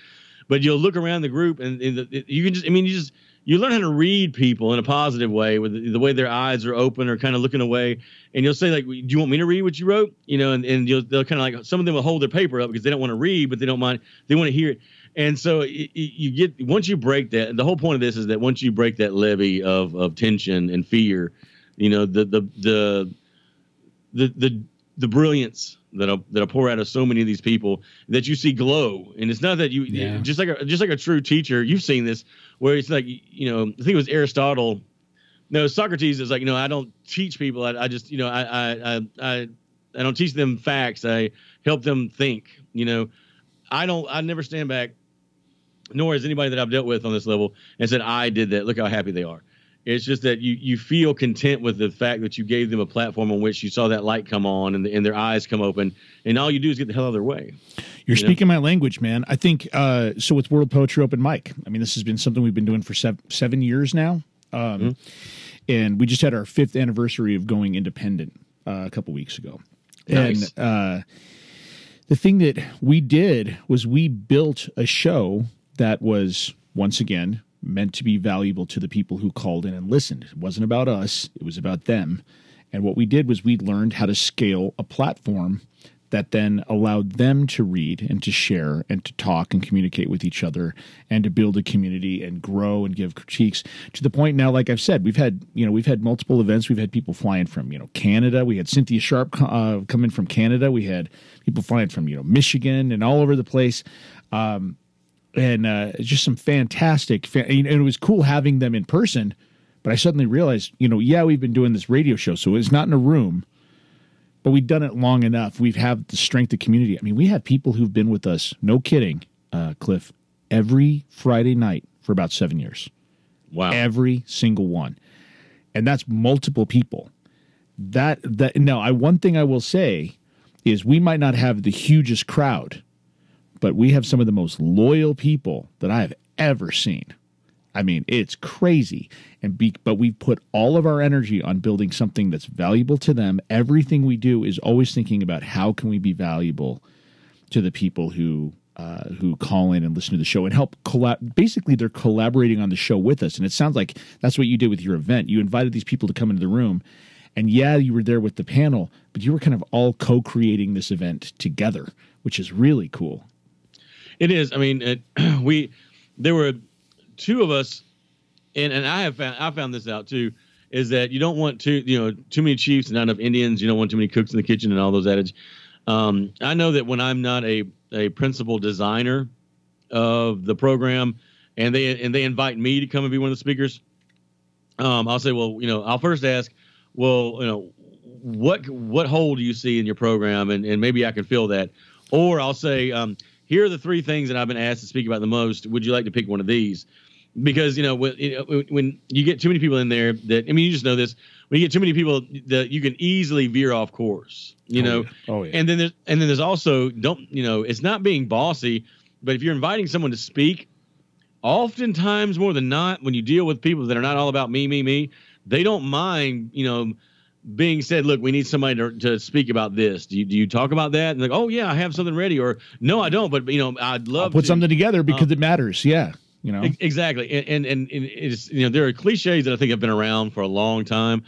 But you'll look around the group and, and the, you can just, I mean, you just you learn how to read people in a positive way with the, way their eyes are open or kind of looking away. And you'll say like, "Do you want me to read what you wrote?" You know, and, and you'll they'll kind of like some of them will hold their paper up because they don't want to read, but they don't mind. They want to hear it. And so it, you get once you break that. The whole point of this is that once you break that levee of of tension and fear, you know the the the the the, the brilliance that I, that I pour out of so many of these people that you see glow. And it's not that you yeah. just like a, just like a true teacher. You've seen this where it's like you know I think it was Aristotle. No, Socrates is like you know I don't teach people. I, I just you know I, I I I I don't teach them facts. I help them think. You know, I don't. I never stand back. Nor has anybody that I've dealt with on this level and said I did that. Look how happy they are. It's just that you you feel content with the fact that you gave them a platform on which you saw that light come on and, the, and their eyes come open, and all you do is get the hell out of their way. You're you speaking know? my language, man. I think uh, so. With World Poetry Open Mic, I mean, this has been something we've been doing for seven, seven years now, um, mm-hmm. and we just had our fifth anniversary of going independent uh, a couple weeks ago, nice. and. Uh, the thing that we did was we built a show that was once again meant to be valuable to the people who called in and listened. It wasn't about us, it was about them. And what we did was we learned how to scale a platform that then allowed them to read and to share and to talk and communicate with each other and to build a community and grow and give critiques to the point now like i've said we've had you know we've had multiple events we've had people flying from you know canada we had cynthia sharp uh, coming from canada we had people flying from you know michigan and all over the place um, and uh, just some fantastic. and it was cool having them in person. But I suddenly realized, you know, yeah, we've been doing this radio show, so it's not in a room, but we've done it long enough. We've had the strength of community. I mean, we have people who've been with us, no kidding, uh, Cliff, every Friday night for about seven years. Wow, every single one, and that's multiple people. That that now, I one thing I will say is we might not have the hugest crowd but we have some of the most loyal people that I have ever seen. I mean, it's crazy. And be, but we've put all of our energy on building something that's valuable to them. Everything we do is always thinking about how can we be valuable to the people who uh, who call in and listen to the show and help collab. Basically, they're collaborating on the show with us. And it sounds like that's what you did with your event. You invited these people to come into the room, and yeah, you were there with the panel, but you were kind of all co-creating this event together, which is really cool. It is. I mean, it, we there were two of us, and and I have found I found this out too. Is that you don't want too you know too many chiefs and not enough Indians. You don't want too many cooks in the kitchen and all those adages. Um, I know that when I'm not a a principal designer of the program, and they and they invite me to come and be one of the speakers, um, I'll say, well, you know, I'll first ask, well, you know, what what hole do you see in your program, and and maybe I can fill that, or I'll say, um, here are the three things that I've been asked to speak about the most. Would you like to pick one of these? Because you know when, when you get too many people in there that I mean you just know this when you get too many people that you can easily veer off course you oh, know yeah. oh yeah and then there's and then there's also don't you know it's not being bossy but if you're inviting someone to speak oftentimes more than not when you deal with people that are not all about me me me they don't mind you know being said, look, we need somebody to, to speak about this. Do you, do you talk about that? And like, oh yeah, I have something ready, or no, I don't, but you know, I'd love I'll put to. something together because um, it matters. Yeah, you know, exactly. And, and and it's you know there are cliches that I think have been around for a long time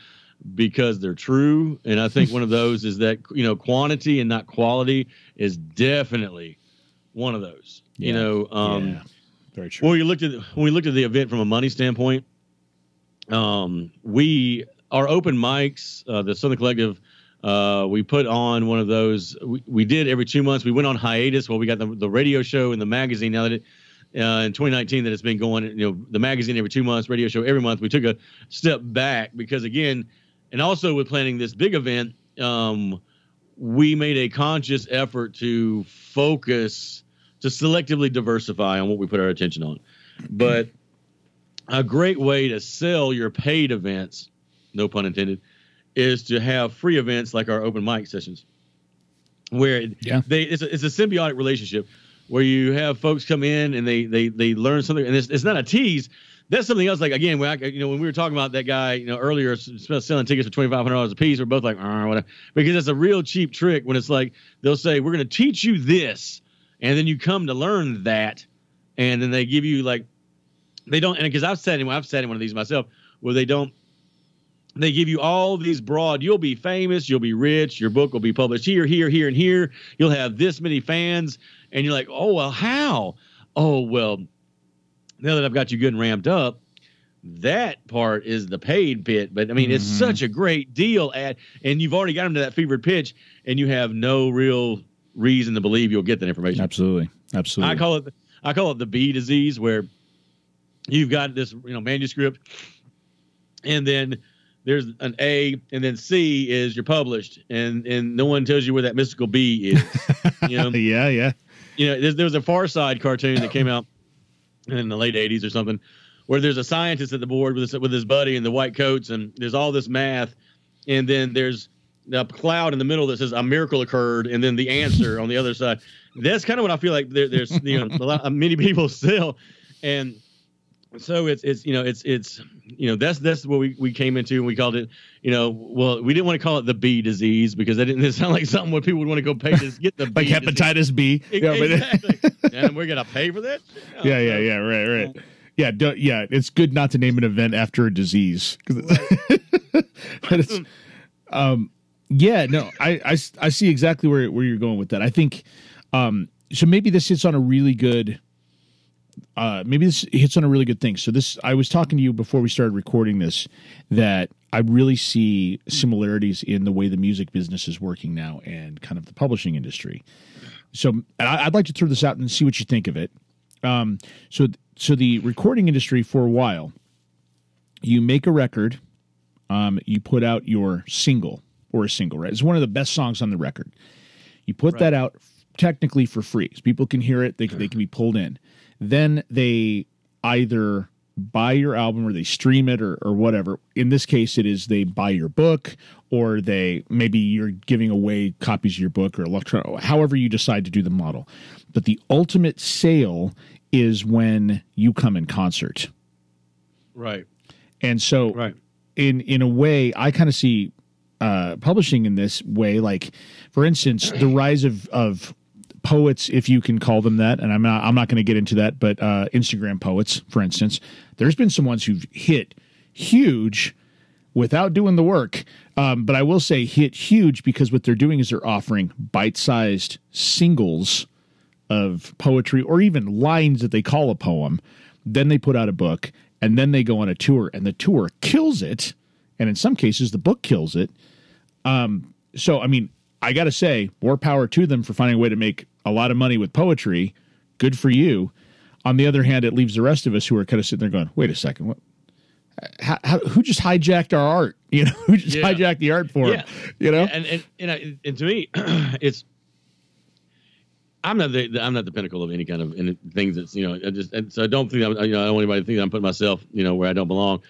because they're true, and I think one of those is that you know quantity and not quality is definitely one of those. Yeah. You know, um, yeah. very true. Well, you looked at when we looked at the event from a money standpoint. Um, we our open mics, uh, the Southern Collective, uh, we put on one of those. We, we did every two months. We went on hiatus while we got the, the radio show and the magazine. Now that it, uh, in 2019 that it's been going, you know, the magazine every two months, radio show every month. We took a step back because again, and also with planning this big event, um, we made a conscious effort to focus, to selectively diversify on what we put our attention on. But a great way to sell your paid events no pun intended, is to have free events like our open mic sessions, where Yeah. they it's a, it's a symbiotic relationship where you have folks come in and they they they learn something, and it's, it's not a tease. That's something else. Like again, when I, you know when we were talking about that guy, you know earlier selling tickets for twenty five hundred dollars a piece, we're both like, "Uh, whatever, because it's a real cheap trick. When it's like they'll say, "We're going to teach you this," and then you come to learn that, and then they give you like they don't and because I've sat in I've sat in one of these myself where they don't they give you all these broad you'll be famous you'll be rich your book will be published here here here and here you'll have this many fans and you're like oh well how oh well now that I've got you good and ramped up that part is the paid bit but I mean it's Mhm. such a great deal at and you've already got them to that fevered pitch and you have no real reason to believe you'll get that information Absolutely. Absolutely. I call it I call it the B disease where you've got this you know manuscript and then there's an A and then C is you're published and and no one tells you where that mystical B is. you know, yeah, yeah. you know there's, there was a Far Side cartoon that came out in the late 80s or something where there's a scientist at the board with his, with his buddy in the white coats and there's all this math and then there's a cloud in the middle that says a miracle occurred and then the answer on the other side that's kind of what i feel like there, there's you know a lot, many people still and so it's it's you know it's it's you know that's that's what we, we came into and we called it you know well we didn't want to call it the B disease because that didn't sound like something where people would want to go pay to get the Like B disease. hepatitis B. Yeah, exactly. and we're gonna pay for that. Yeah, yeah, yeah. Right, right. Yeah, do, yeah. It's good not to name an event after a disease. but it's, um, yeah, no, I, I, I see exactly where where you're going with that. I think, um, so maybe this hits on a really good, uh, maybe this hits on a really good thing. So this, I was talking to you before we started recording this, that I really see similarities in the way the music business is working now and kind of the publishing industry. So and I, I'd like to throw this out and see what you think of it. Um, so so the recording industry for a while, you make a record, um, you put out your single or a single, right? It's one of the best songs on the record. You put that out technically for free, so people can hear it. They they can be pulled in. Then they either buy your album or they stream it or, or whatever. In this case, it is they buy your book or they maybe you're giving away copies of your book or electronic, however you decide to do the model. But the ultimate sale is when you come in concert. Right. And so Right. in in a way, I kind of see uh, publishing in this way. Like, for instance, the rise of of poets, if you can call them that, and I'm not I'm not going to get into that, but uh, Instagram poets, for instance, there's been some ones who've hit huge without doing the work. Um, but I will say hit huge because what they're doing is they're offering bite sized singles of poetry or even lines that they call a poem. Then they put out a book and then they go on a tour and the tour kills it. And in some cases, the book kills it. Um, so, I mean, I got to say, more power to them for finding a way to make a lot of money with poetry. Good for you. On the other hand, it leaves the rest of us who are kind of sitting there going, wait a second, what? How, how, who just hijacked our art? You know, who just Yeah. hijacked the art form? Yeah. You know, and and and, I, and to me, it's I'm not the, the- I'm not the pinnacle of any kind of any things that's you know I just and so I don't think I'm, you know I don't want anybody to think that I'm putting myself you know where I don't belong.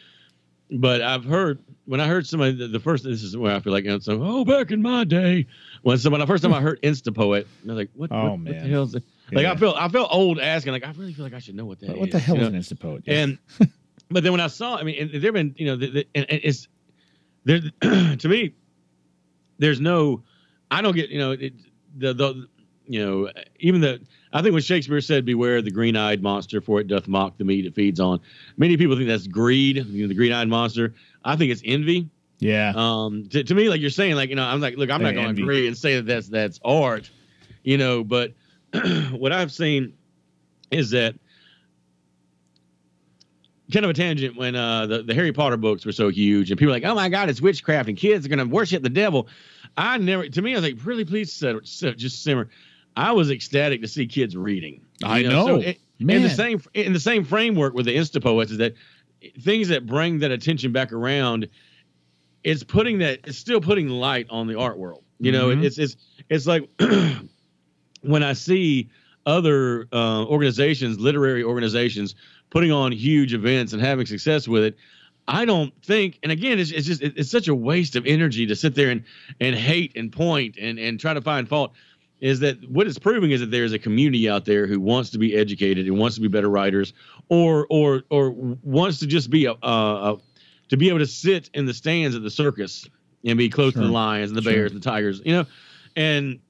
But I've heard when I heard somebody the, the first this is where I feel like you know, so oh back in my day when someone the first time I heard Instapoet I was like what, Oh, what, what man. the hell is it? like Yeah. I felt I felt old asking like I really feel like I should know what that what, is. what the hell you is know? an Instapoet? And but then when I saw, I mean, there've been, you know, the, the, and, and it's there to me. There's no, I don't get, you know, it, the the, you know, even the. I think when Shakespeare said, "Beware the green-eyed monster, for it doth mock the meat it feeds on." Many people think that's greed, you know, the green-eyed monster. I think it's envy. yeah, Um, to, to me, like you're saying, like you know, I'm like, look, I'm not going to agree and say that that's that's art, you know. But what I've seen is that kind of a tangent when uh, the the Harry Potter books were so huge and people were like, oh my God, it's witchcraft and kids are going to worship the devil. I never, to me, I was like, really, please sit, just simmer. I was ecstatic to see kids reading. I You know. So it- in the same in the same framework with the Instapoets is that things that bring that attention back around it's putting that it's still putting light on the art world you know Mhm. it's it's it's like when i see other uh, organizations literary organizations putting on huge events and having success with it I don't think, and again, it's, it's just it's such a waste of energy to sit there and and hate and point and and try to find fault. Is that what it's proving? Is that there's a community out there who wants to be educated and wants to be better writers, or or or wants to just be a, a, a to be able to sit in the stands at the circus and be close sure. to the lions and the bears and the tigers, you know, and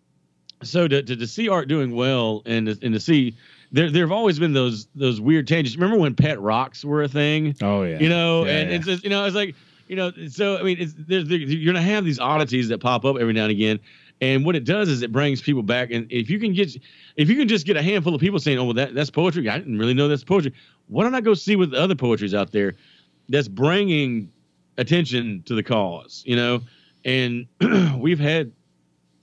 so to, to, to see art doing well and to, and to see there there have always been those those weird changes. Remember when pet rocks were a thing? Oh yeah. You know, yeah, and yeah. it's just, you know, it's like you know, so I mean, it's there's you're gonna have these oddities that pop up every now and again. And what it does is it brings people back. And if you can get, if you can just get a handful of people saying, "Oh, well, that that's poetry," I didn't really know that's poetry. Why don't I go see what the other poetry's out there that's bringing attention to the cause? You know, and we've had,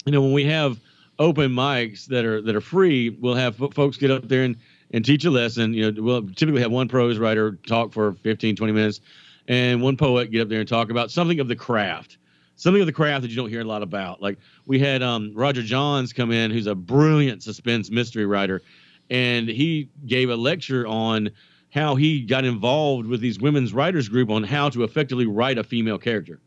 you know, when we have open mics that are that are free, we'll have folks get up there and and teach a lesson. You know, we'll typically have one prose writer talk for 15, 20 minutes, and one poet get up there and talk about something of the craft, something of the craft that you don't hear a lot about. Like we had um, Roger Johns come in, who's a brilliant suspense mystery writer, and he gave a lecture on how he got involved with these women's writers group on how to effectively write a female character.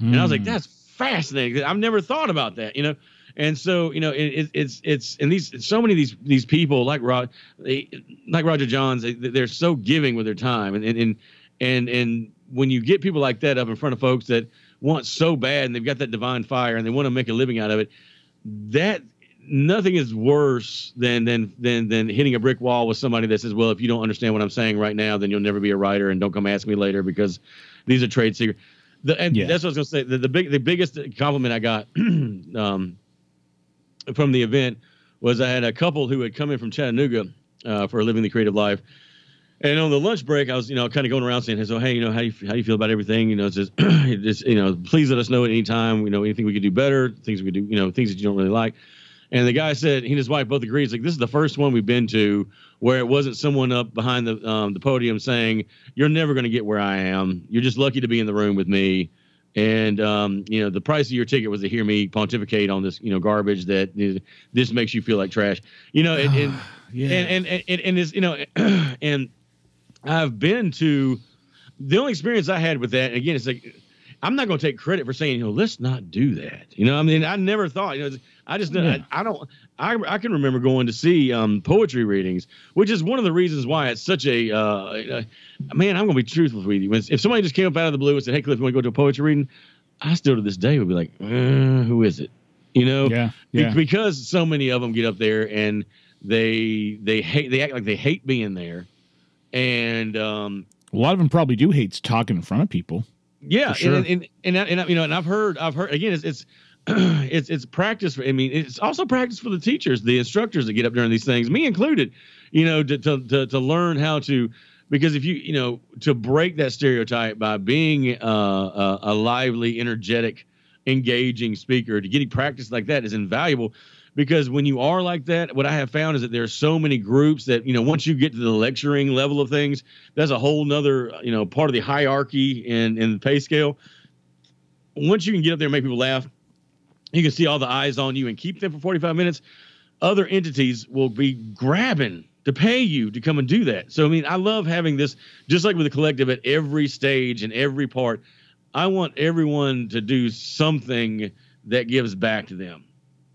Mm. And I was like, hmm. that's fascinating. I've never thought about that, you know. And so, you know, it, it's it's and these so many of these these people like Rod, they, like Roger Johns, they, they're so giving with their time, and and and and when you get people like that up in front of folks that want so bad and they've got that divine fire and they want to make a living out of it, that nothing is worse than than than than hitting a brick wall with somebody that says, "Well, if you don't understand what I'm saying right now, then you'll never be a writer, and don't come ask me later because these are trade secrets." The, and yeah. that's what I was gonna say. The, the big the biggest compliment I got um, from the event was I had a couple who had come in from Chattanooga uh, for living the creative life. And on the lunch break, I was, you know, kind of going around saying, "So, hey, you know, how do you how do you feel about everything? You know, just, just, you know, please let us know at any time. You know, anything we could do better, things we could do, you know, things that you don't really like." And the guy said he and his wife both agreed. It's like this is the first one we've been to where it wasn't someone up behind the um, the podium saying, "You're never going to get where I am. You're just lucky to be in the room with me." and um, you know the price of your ticket was to hear me pontificate on this you know garbage that is, this makes you feel like trash you know and and, yeah. and, and, and and is you know and I've been to the only experience I had with that again it's like I'm not going to take credit for saying you know let's not do that you know I mean I never thought you know I just yeah. I, I, don't I, I can remember going to see um, poetry readings, which is one of the reasons why it's such a uh, uh, man. I'm going to be truthful with you. If somebody just came up out of the blue and said, "Hey, Cliff, you want to go to a poetry reading?" I still to this day would be like, uh, "Who is it?" You know, yeah, yeah. Be- because so many of them get up there and they they hate they act like they hate being there, and um, a lot of them probably do hate talking in front of people. Yeah, sure. and, and, and and and you know, and I've heard I've heard again, it's it's it's it's practice. For, I mean, it's also practice for the teachers, the instructors that get up during these things, me included. You know, to to to, to learn how to because if you you know to break that stereotype by being uh, a, a lively, energetic, engaging speaker, to getting practice like that is invaluable. Because when you are like that, what I have found is that there are so many groups that you know once you get to the lecturing level of things, that's a whole nother you know part of the hierarchy and in the pay scale. Once you can get up there and make people laugh, you can see all the eyes on you and keep them for 45 minutes. Other entities will be grabbing to pay you to come and do that. So, I mean, I love having this, just like with the collective at every stage and every part. I want everyone to do something that gives back to them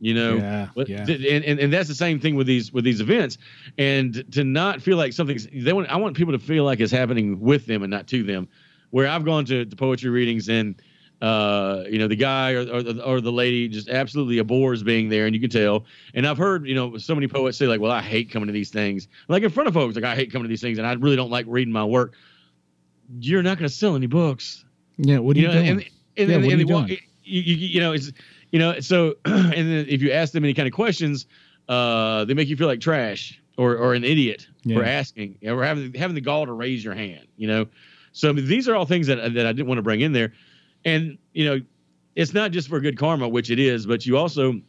you know yeah, yeah. And, and and that's the same thing with these with these events and to not feel like something's they want i want people to feel like it's happening with them and not to them where i've gone to, to poetry readings and uh, you know, the guy or, or, or the lady just absolutely abhors being there, and you can tell. And I've heard, you know, so many poets say like, "Well, I hate coming to these things." Like in front of folks, like I hate coming to these things, and I really don't like reading my work. You're not going to sell any books. Yeah, what are you, you know, doing? And, and, yeah, and, what are you doing? You, you, you know, it's you know, so and then if you ask them any kind of questions, uh, they make you feel like trash or or an idiot yeah. for asking or having having the gall to raise your hand. You know, so I mean, these are all things that that I didn't want to bring in there and you know, it's not just for good karma, which it is, but you also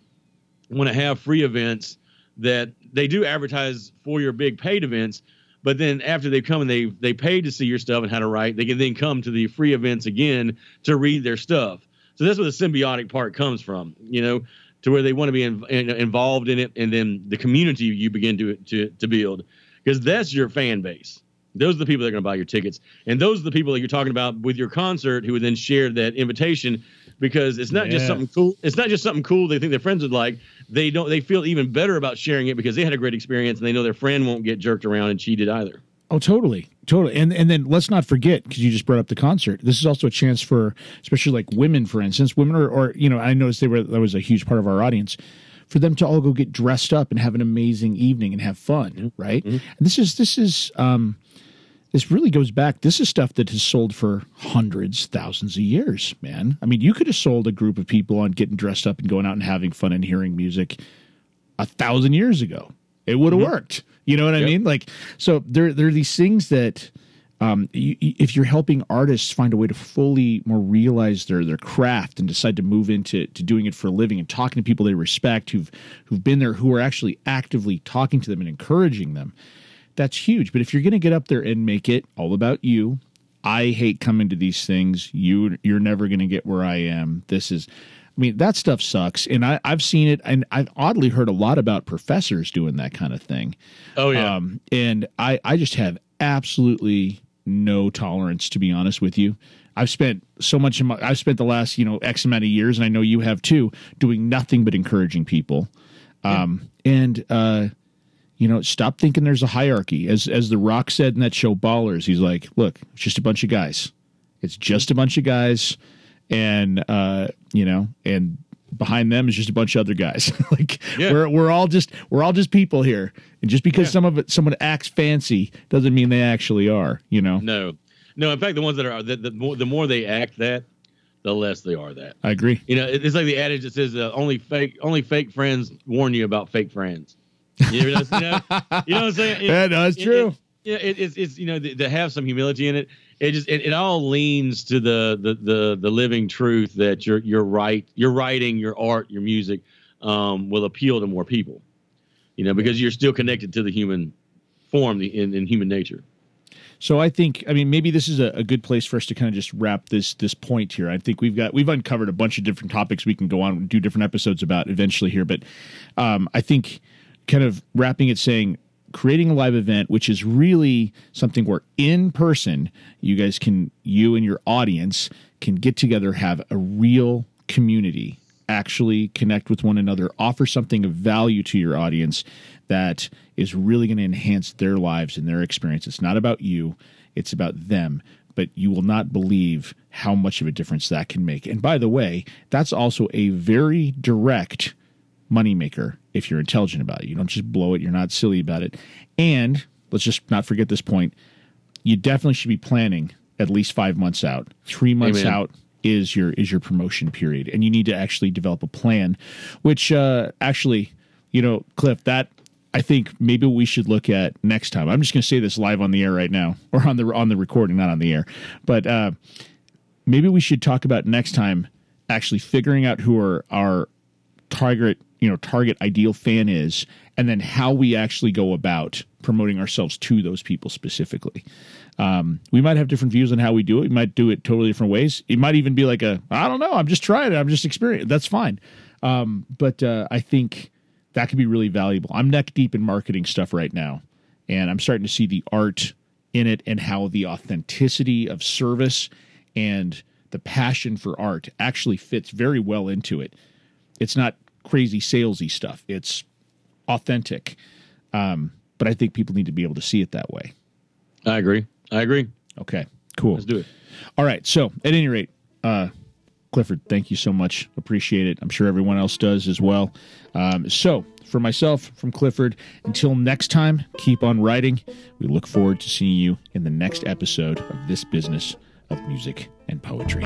want to have free events that they do advertise for your big paid events. But then after they come and they they paid to see your stuff and how to write, they can then come to the free events again to read their stuff. So that's where the symbiotic part comes from, you know, to where they want to be in, in, involved in it, and then the community you begin to to to build, because that's your fan base. Those are the people that are going to buy your tickets, and those are the people that you're talking about with your concert who would then share that invitation because it's not just something cool. It's not just something cool they think their friends would like. They don't. They feel even better about sharing it because they had a great experience and they know their friend won't get jerked around and cheated either. Oh, totally, totally. And and then let's not forget because you just brought up the concert. This is also a chance for, especially like women, for instance, women are, or you know, I noticed they were that was a huge part of our audience, for them to all go get dressed up and have an amazing evening and have fun, mm-hmm. right? Mm-hmm. And this is this is um, this really goes back. This is stuff that has sold for hundreds, thousands of years, man. I mean, you could have sold a group of people on getting dressed up and going out and having fun and hearing music a thousand years ago. It would have mm-hmm. worked. You know what I Yep. mean? Like, so there, there are these things that, um, you, you- if you're helping artists find a way to fully more realize their their craft and decide to move into to doing it for a living and talking to people they respect who've who've been there who are actually actively talking to them and encouraging them, that's huge. But if you're going to get up there and make it all about you, I hate coming to these things. You you're never going to get where I am. This is I mean, that stuff sucks. And I, I've seen it and I've oddly heard a lot about professors doing that kind of thing. Oh yeah. Um, and I, I just have absolutely no tolerance, to be honest with you. I've spent so much of my, I've spent the last, you know, X amount of years, and I know you have too, doing nothing but encouraging people. Um, and, uh, you know, stop thinking there's a hierarchy. As, as The Rock said in that show Ballers, he's like, look, it's just a bunch of guys. It's just a bunch of guys. And, uh, you know, and behind them is just a bunch of other guys. like Yeah. we're, we're all just, we're all just people here. And just because Yeah. some of it, someone acts fancy doesn't mean they actually are, you know? no, no. In fact, the ones that are the, the more the more they act that, the less they are that. I agree. You know, it's like the adage that says uh, only fake only fake friends warn you about fake friends. You know, you know, you know what I'm saying? It- Yeah, no, it's it- true. it- yeah, it, it's it's you know to, to have some humility in it. It just it, it all leans to the, the the the living truth that your your right your writing your art your music um, will appeal to more people. You know because you're still connected to the human form the, in, in human nature. So I think, I mean, maybe this is a, a good place for us to kind of just wrap this this point here. I think we've got we've uncovered a bunch of different topics we can go on do different episodes about eventually here, but um, I think kind of wrapping it saying creating a live event, which is really something where in person you guys can you and your audience can get together, have a real community actually connect with one another, offer something of value to your audience that is really going to enhance their lives and their experience. It's not about you, it's about them. But you will not believe how much of a difference that can make. And by the way, that's also a very direct moneymaker if you're intelligent about it. You don't just blow it, you're not silly about it. And let's just not forget this point you definitely should be planning at least five months out. Three months Amen. out is your is your promotion period, and you need to actually develop a plan. Which uh, actually, you know, Cliff, that I think maybe we should look at next time. I'm just going to say this live on the air right now, or on the on the recording, not on the air. But uh, maybe we should talk about next time actually figuring out who our our target you know target ideal fan is and then how we actually go about promoting ourselves to those people specifically. Um, we might have different views on how we do it. We might do it totally different ways. It might even be like a i don't know i'm just trying it. I'm just experiencing that's fine. Um, but uh, i think that could be really valuable. I'm neck deep in marketing stuff right now and i'm starting to see the art in it and how the authenticity of service and the passion for art actually fits very well into it. It's not crazy salesy stuff. It's authentic. Um, but I think people need to be able to see it that way. I agree. I agree. Okay, cool. Let's do it. All right. So at any rate, uh, Clifford, thank you so much. Appreciate it. I'm sure everyone else does as well. Um, so for myself, from Clifford, until next time, keep on writing. We look forward to seeing you in the next episode of this business of music and poetry.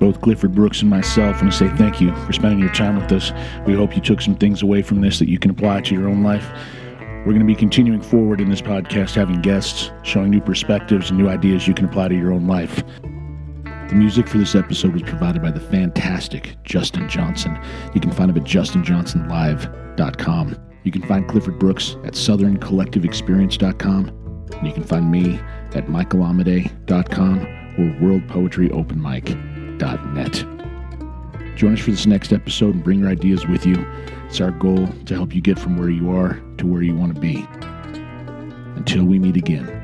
Both Clifford Brooks and myself want to say thank you for spending your time with us. We hope you took some things away from this that you can apply to your own life. We're going to be continuing forward in this podcast, having guests, showing new perspectives and new ideas you can apply to your own life. The music for this episode was provided by the fantastic Justin Johnson. You can find him at justinjohnsonlive.com. You can find Clifford Brooks at southerncollectiveexperience.com. And you can find me at michaelamade.com or Join us for this next episode and bring your ideas with you. It's our goal to help you get from where you are to where you want to be. Until we meet again.